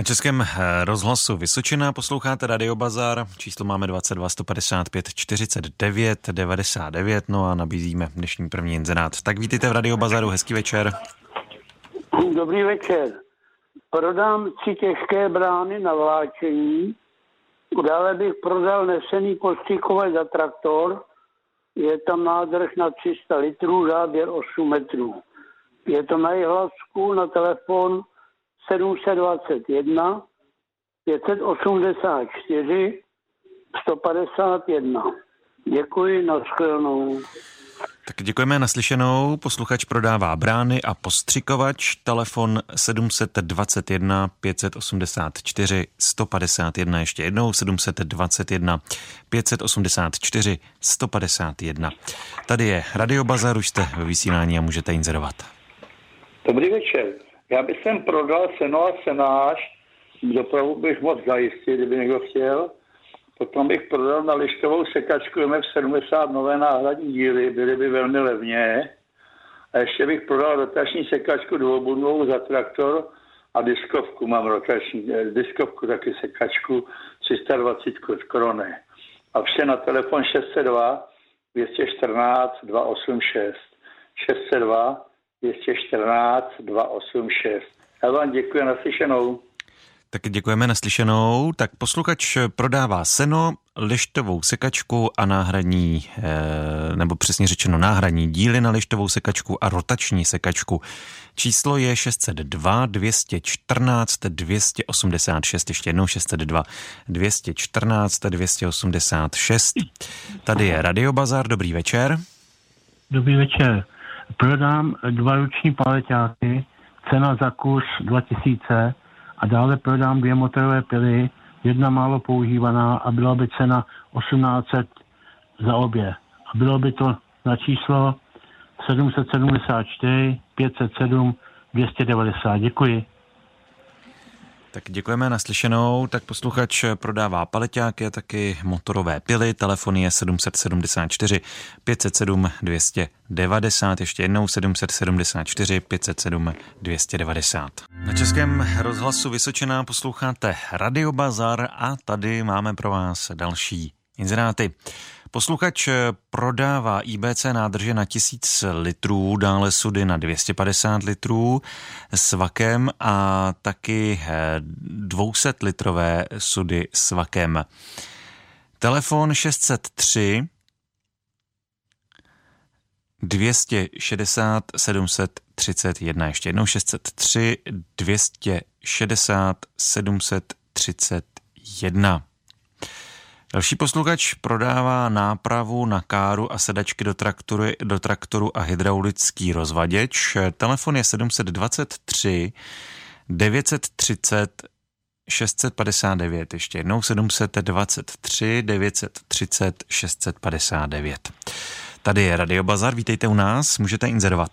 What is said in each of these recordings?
Na českém eh, rozhlasu Vysočina posloucháte Radio Bazar. Číslo máme 22 155 49 99, no a nabízíme dnešní první inzerát. Tak vítejte v Radio Bazaru, hezký večer. Dobrý večer. Prodám tři těžké brány na vláčení, dále bych prodal nesený postříkové za traktor, je tam nádrž na 300 litrů, záběr 8 metrů. Je to na hlasku na telefon 721 584 151. Děkuji, nashledanou. Tak děkujeme naslyšenou. Posluchač prodává brány a postřikovač. Telefon 721 584 151. Ještě jednou 721 584 151. Tady je Radio Bazar, už jste ve vysílání a můžete inzerovat. Dobrý večer. Já bych sem prodal seno a senáž, dopravu bych moc zajistit, kdyby někdo chtěl. Potom bych prodal na lištovou sekačku MF70 nové náhradní díly, byly by velmi levně. A ještě bych prodal rotační sekačku dvoubundovou za traktor a diskovku mám rotační, eh, diskovku taky sekačku 320 korony. A vše na telefon 602 214 286 602 214 286. Já vám děkuji naslyšenou. Tak děkujeme naslyšenou. Tak posluchač prodává seno, lištovou sekačku a náhradní, eh, nebo přesně řečeno náhradní díly na lištovou sekačku a rotační sekačku. Číslo je 602 214 286, ještě jednou 602 214 286. Tady je Radio Bazar, dobrý večer. Dobrý večer. Prodám dva ruční paleťáky, cena za kurz 2000 a dále prodám dvě motorové pily, jedna málo používaná a byla by cena 1800 za obě. A bylo by to na číslo 774 507 290. Děkuji. Tak děkujeme naslyšenou. Tak posluchač prodává paleťáky a taky motorové pily. Telefon je 774 507 290. Ještě jednou 774 507 290. Na Českém rozhlasu Vysočená posloucháte Radio Bazar a tady máme pro vás další inzeráty. Posluchač prodává IBC nádrže na 1000 litrů, dále sudy na 250 litrů s vakem a taky 200 litrové sudy s vakem. Telefon 603 260 731, ještě jednou 603 260 731. Další posluchač prodává nápravu na káru a sedačky do traktoru, do traktoru a hydraulický rozvaděč. Telefon je 723 930 659, ještě jednou 723 930 659. Tady je Radio Bazar, vítejte u nás, můžete inzerovat.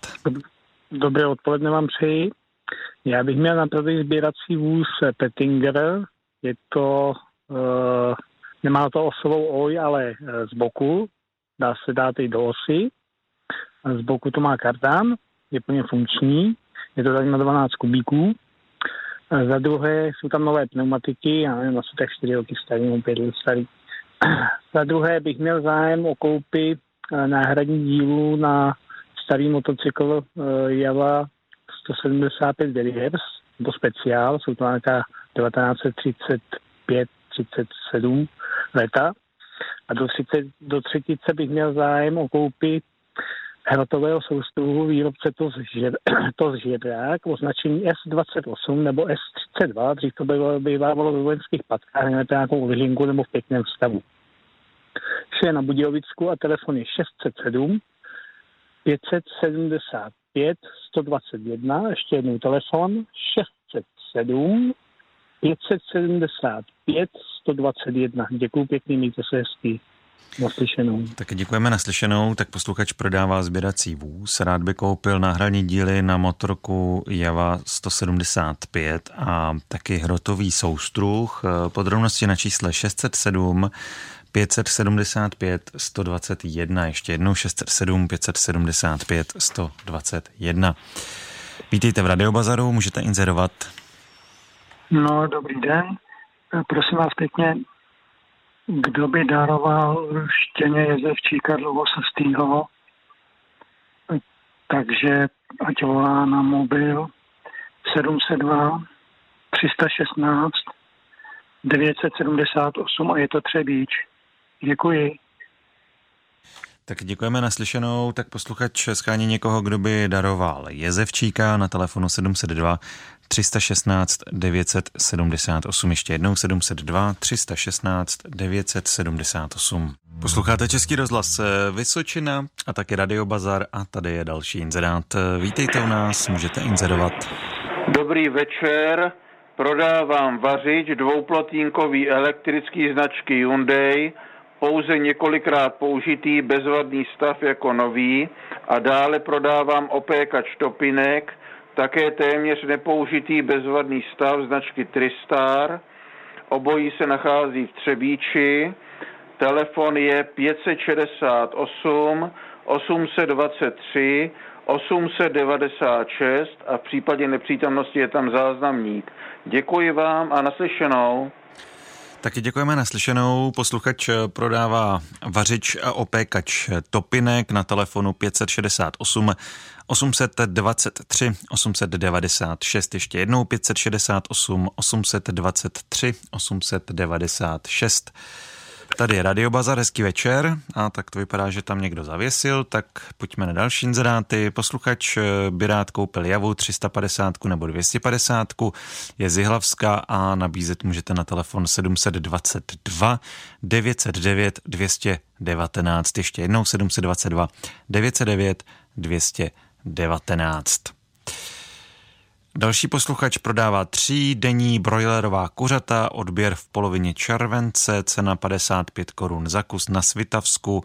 Dobré odpoledne vám přeji. Já bych měl na prodej sběrací vůz Pettinger. Je to uh, Nemá to osovou oj, ale e, z boku. Dá se dát i do osy. Z boku to má kardán, je plně funkční. Je to tady na 12 kubíků. Za druhé jsou tam nové pneumatiky, já nevím, asi tak 4 roky starý, 5 let starý. Za druhé bych měl zájem o koupy e, náhradní dílu na starý motocykl e, Java 175 Delivers, to speciál, jsou to nějaká 1935 37 leta a do, 30, do třetice bych měl zájem o koupit hrotového soustavu výrobce to, zžer, to zžebrák, označení S28 nebo S32, dřív to bylo, bývávalo ve vojenských patkách, měli nějakou vyhlinku nebo v pěkném stavu. Vše je na Budějovicku a telefon je 607 575 121, ještě jednou telefon 607 575 121. Děkuji pěkně, mějte se hezký. Naslyšenou. Tak děkujeme naslyšenou. Tak posluchač prodává sběrací vůz. Rád by koupil náhradní díly na motorku Java 175 a taky hrotový soustruh. Podrobnosti na čísle 607 575 121. Ještě jednou 607 575 121. Vítejte v Radiobazaru, můžete inzerovat No, dobrý den. Prosím vás pěkně, kdo by daroval štěně jezevčíka dlouhosrstýho, takže ať volá na mobil 702 316 978 a je to Třebíč. Děkuji. Tak děkujeme naslyšenou. Tak posluchač skání někoho, kdo by daroval Jezevčíka na telefonu 702 316 978. Ještě jednou 702 316 978. Posloucháte Český rozhlas Vysočina a taky Radio Bazar a tady je další inzerát. Vítejte u nás, můžete inzerovat. Dobrý večer, prodávám vařič dvouplotínkový elektrický značky Hyundai, pouze několikrát použitý bezvadný stav jako nový a dále prodávám opékač topinek, také téměř nepoužitý bezvadný stav značky Tristar. Obojí se nachází v Třebíči. Telefon je 568 823 896 a v případě nepřítomnosti je tam záznamník. Děkuji vám a naslyšenou. Taky děkujeme naslyšenou. Posluchač prodává vařič a opékač topinek na telefonu 568 823 896. Ještě jednou 568 823 896. Tady je Radio Bazar, hezký večer. A tak to vypadá, že tam někdo zavěsil, tak pojďme na další inzeráty. Posluchač eh, by rád koupil javu 350 nebo 250, je z Jihlavska a nabízet můžete na telefon 722 909 219. Ještě jednou 722 909 219. Další posluchač prodává tří denní brojlerová kuřata, odběr v polovině července, cena 55 korun za kus na Svitavsku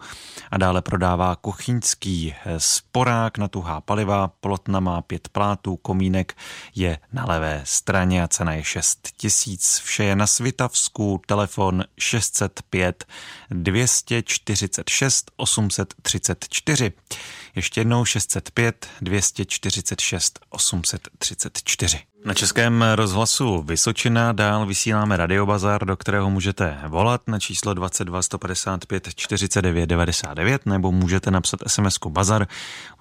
a dále prodává kuchyňský sporák na tuhá paliva, plotna má pět plátů, komínek je na levé straně a cena je 6 tisíc. Vše je na Svitavsku, telefon 605 246 834. Ještě jednou 605 246 834. Na českém rozhlasu Vysočina dál vysíláme Radiobazar, do kterého můžete volat na číslo 22 155 49 99 nebo můžete napsat sms Bazar,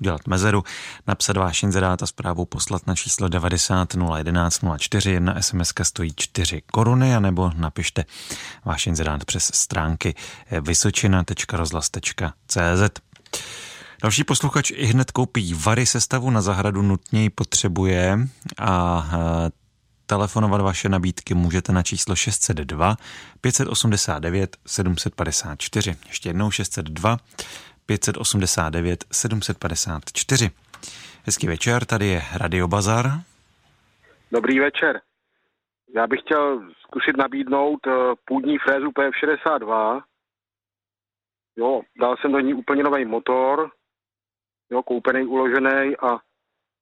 udělat mezeru, napsat váš inzerát a zprávu poslat na číslo 90 011 04. Jedna sms stojí 4 koruny, anebo napište váš inzerát přes stránky vysočina.rozhlas.cz. Další posluchač i hned koupí vary sestavu na zahradu nutněji potřebuje a e, telefonovat vaše nabídky můžete na číslo 602 589 754. Ještě jednou 602 589 754. Hezký večer, tady je Radio Bazar. Dobrý večer. Já bych chtěl zkusit nabídnout e, půdní frézu PF62. Jo, dal jsem do ní úplně nový motor, jo, koupený, uložený a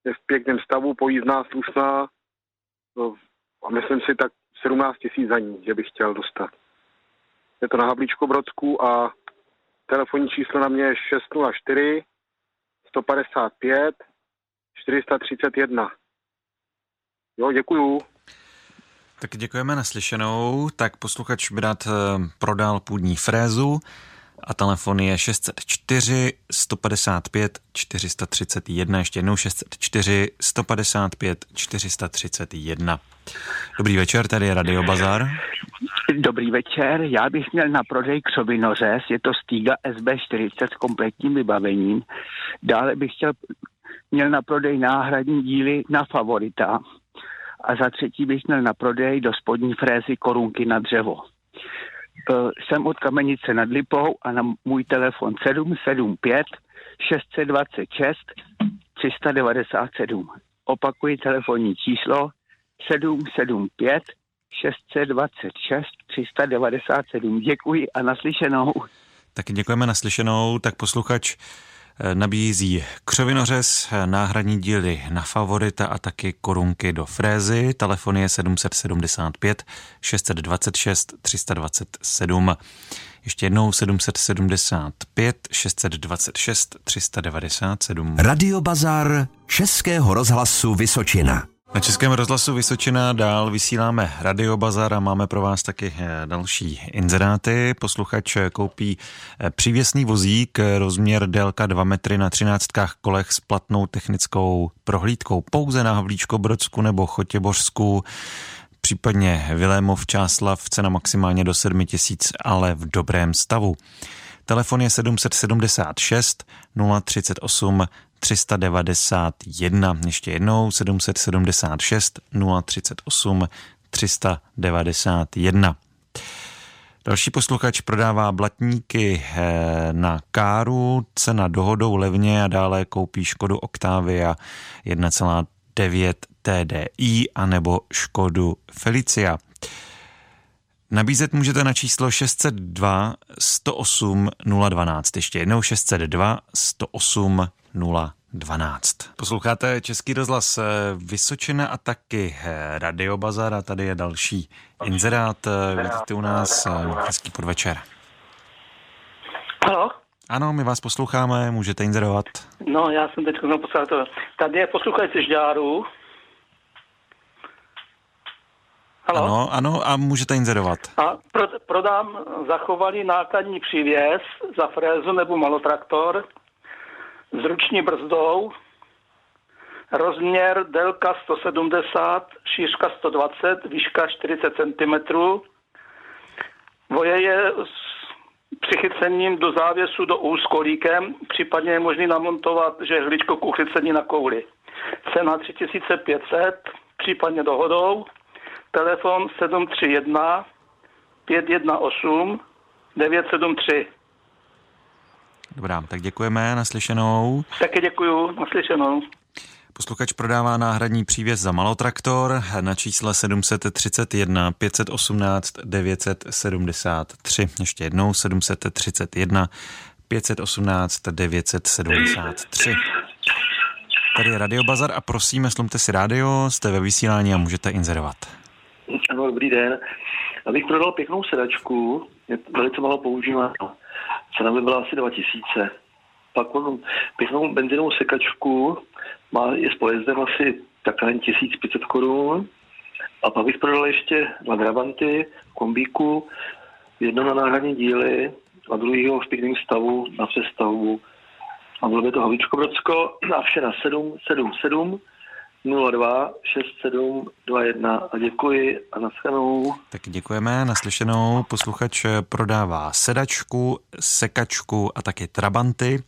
je v pěkném stavu, pojízdná, slušná no, a myslím si tak 17 tisíc za ní, že bych chtěl dostat. Je to na Hablíčku Brodsku a telefonní číslo na mě je 604 155 431. Jo, děkuju. Tak děkujeme naslyšenou. Tak posluchač by rád eh, prodal půdní frézu a telefon je 604 155 431, ještě jednou 604 155 431. Dobrý večer, tady je Radio Bazar. Dobrý večer, já bych měl na prodej křovinořez, je to Stiga SB40 s kompletním vybavením. Dále bych chtěl, měl na prodej náhradní díly na Favorita a za třetí bych měl na prodej do spodní frézy korunky na dřevo. Eh, jsem od Kamenice nad Lipou a na můj telefon 775 626 397. Opakuji telefonní číslo 775 626 397. Děkuji a naslyšenou. Tak děkujeme naslyšenou. Tak posluchač nabízí křovinořez, náhradní díly na favorita a taky korunky do frézy. Telefon je 775 626 327. Ještě jednou 775 626 397. Radio Bazar Českého rozhlasu Vysočina. Na Českém rozhlasu Vysočina dál vysíláme Radiobazar a máme pro vás taky eh, další inzeráty. Posluchač koupí eh, přívěsný vozík, rozměr délka 2 metry na 13 kolech s platnou technickou prohlídkou pouze na Havlíčko Brodsku nebo Chotěbořsku případně Vilémov Čáslav, cena maximálně do 7 tisíc, ale v dobrém stavu. Telefon je 776 038 391. Ještě jednou 776 038 391. Další posluchač prodává blatníky eh, na káru, cena dohodou levně a dále koupí Škodu Octavia 1,9 TDI anebo Škodu Felicia. Nabízet můžete na číslo 602 108 012. Ještě jednou 602 108 012. Posloucháte Český rozhlas eh, Vysočina a taky eh, Radio Bazar a tady je další inzerát. Eh, Vidíte u nás hezký podvečer. Halo? Ano, my vás posloucháme, můžete inzerovat. No, já jsem teď poslouchal to. Tady je posluchač z Žďáru. Halo? Ano, ano, a můžete inzerovat. A pro, prodám zachovalý nákladní přívěs za frézu nebo malotraktor s ruční brzdou, rozměr délka 170, šířka 120, výška 40 cm. Voje je s přichycením do závěsu do úzkolíkem, případně je možný namontovat žehličko k uchycení na kouli. Cena 3500, případně dohodou. Telefon 731 518 973. Dobrá, tak děkujeme, naslyšenou. Taky děkuju, naslyšenou. Posluchač prodává náhradní přívěs za malotraktor na čísle 731 518 973. Ještě jednou 731 518 973. Tady je Radio Bazar a prosíme, slumte si rádio, jste ve vysílání a můžete inzerovat. Ano, dobrý den. Abych prodal pěknou sedačku, je velice malo používáno. Cena by byla asi 2000. Pak mám pěknou benzinovou sekačku, má, je s pojezdem asi takhle 1500 korun. A pak bych prodal ještě dva drabanty, kombíku, jedno na náhradní díly a druhýho v pěkném stavu na přestavbu. A bylo by to Havíčko Brodsko a vše na 777 02 6721 a děkuji a naschledanou. Tak děkujeme, naslyšenou. Posluchač prodává sedačku, sekačku a taky trabanty.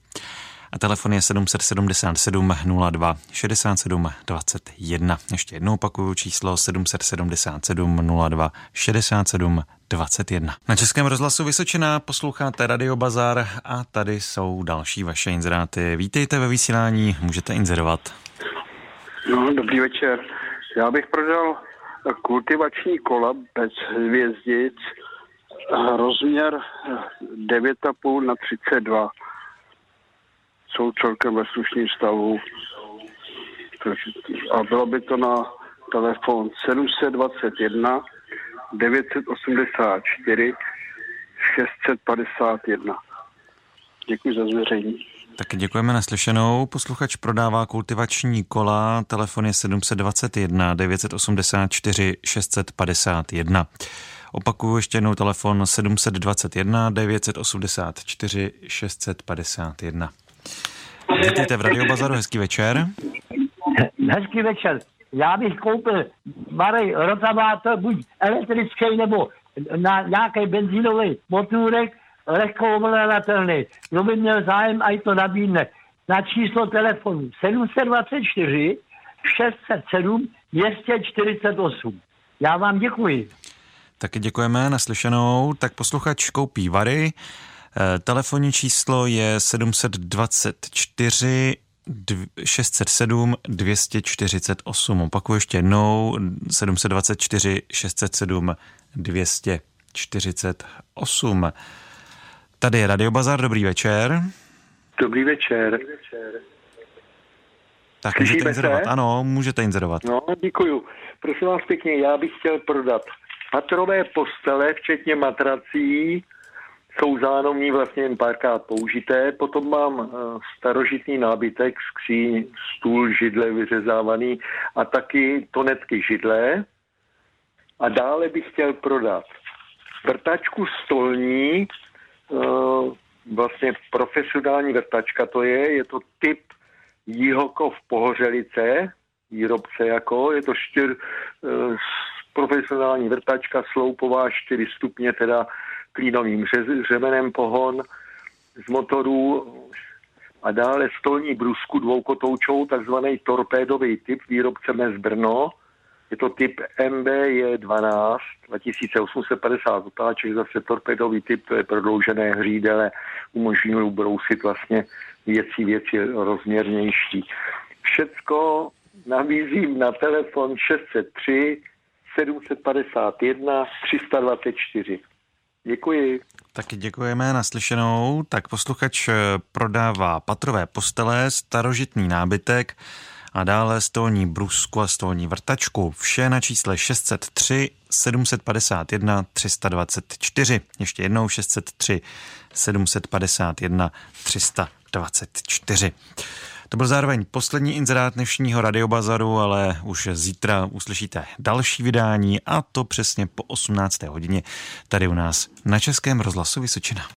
A telefon je 777 02 67 21. Ještě jednou opakuju číslo 777 02 67 21. Na Českém rozhlasu Vysočina posloucháte Radio Bazar a tady jsou další vaše inzeráty. Vítejte ve vysílání, můžete inzerovat. No, dobrý večer. Já bych prodal kultivační kola bez hvězdic, rozměr 9,5 na 32. Jsou celkem ve slušném stavu. A bylo by to na telefon 721 984 651. Děkuji za zveřejnění. Tak děkujeme naslyšenou. Posluchač prodává kultivační kola, telefon je 721 984 651. Opakuju ještě jednou telefon 721 984 651. Vítejte v Radio Bazaru, hezký večer. Hezký večer. Já bych koupil malý rotavátor, buď elektrický nebo na nějaký benzínový motůrek lehko ovladatelný. Kdo by měl zájem, a to nabídne na číslo telefonu 724 607 248. Já vám děkuji. Taky děkujeme, naslyšenou. Tak posluchač koupí Vary. Eh, telefonní číslo je 724 607 248. Opakuju ještě jednou 724 607 248. Tady je Radio Bazar, dobrý večer. Dobrý večer. Tak můžete inzerovat. Ano, můžete inzerovat. No, děkuju. Prosím vás pěkně, já bych chtěl prodat patrové postele, včetně matrací, jsou zánomní vlastně jen párkrát použité. Potom mám eh, starožitný nábytek, skříň, stůl, židle vyřezávaný a taky tonetky židle. A dále bych chtěl prodat vrtačku stolní, vlastně profesionální vrtačka to je, je to typ Jíhokov Pohořelice, výrobce jako, je to čtyř, uh, profesionální vrtačka, sloupová, 4 stupně, teda klínovým řemenem pohon z motorů a dále stolní brusku dvoukotoučou, takzvaný torpédový typ, výrobce MES Brno. Je to typ MBJ12, 2850 otáček, zase torpédový typ, to je prodloužené hřídele, umožňují brousit vlastně věcí, věci rozměrnější. Všecko nabízím na telefon 603 751 324. Děkuji. Taky děkujeme naslyšenou. Tak posluchač eh, prodává patrové postele, starožitný nábytek a dále stolní brusku a stolní vrtačku. Vše na čísle 603 751 324. Ještě jednou 603 751 324. To byl zároveň poslední inzerát dnešního radiobazaru, ale už zítra uslyšíte další vydání a to přesně po 18. hodině tady u nás na Českém rozhlasu Vysočina.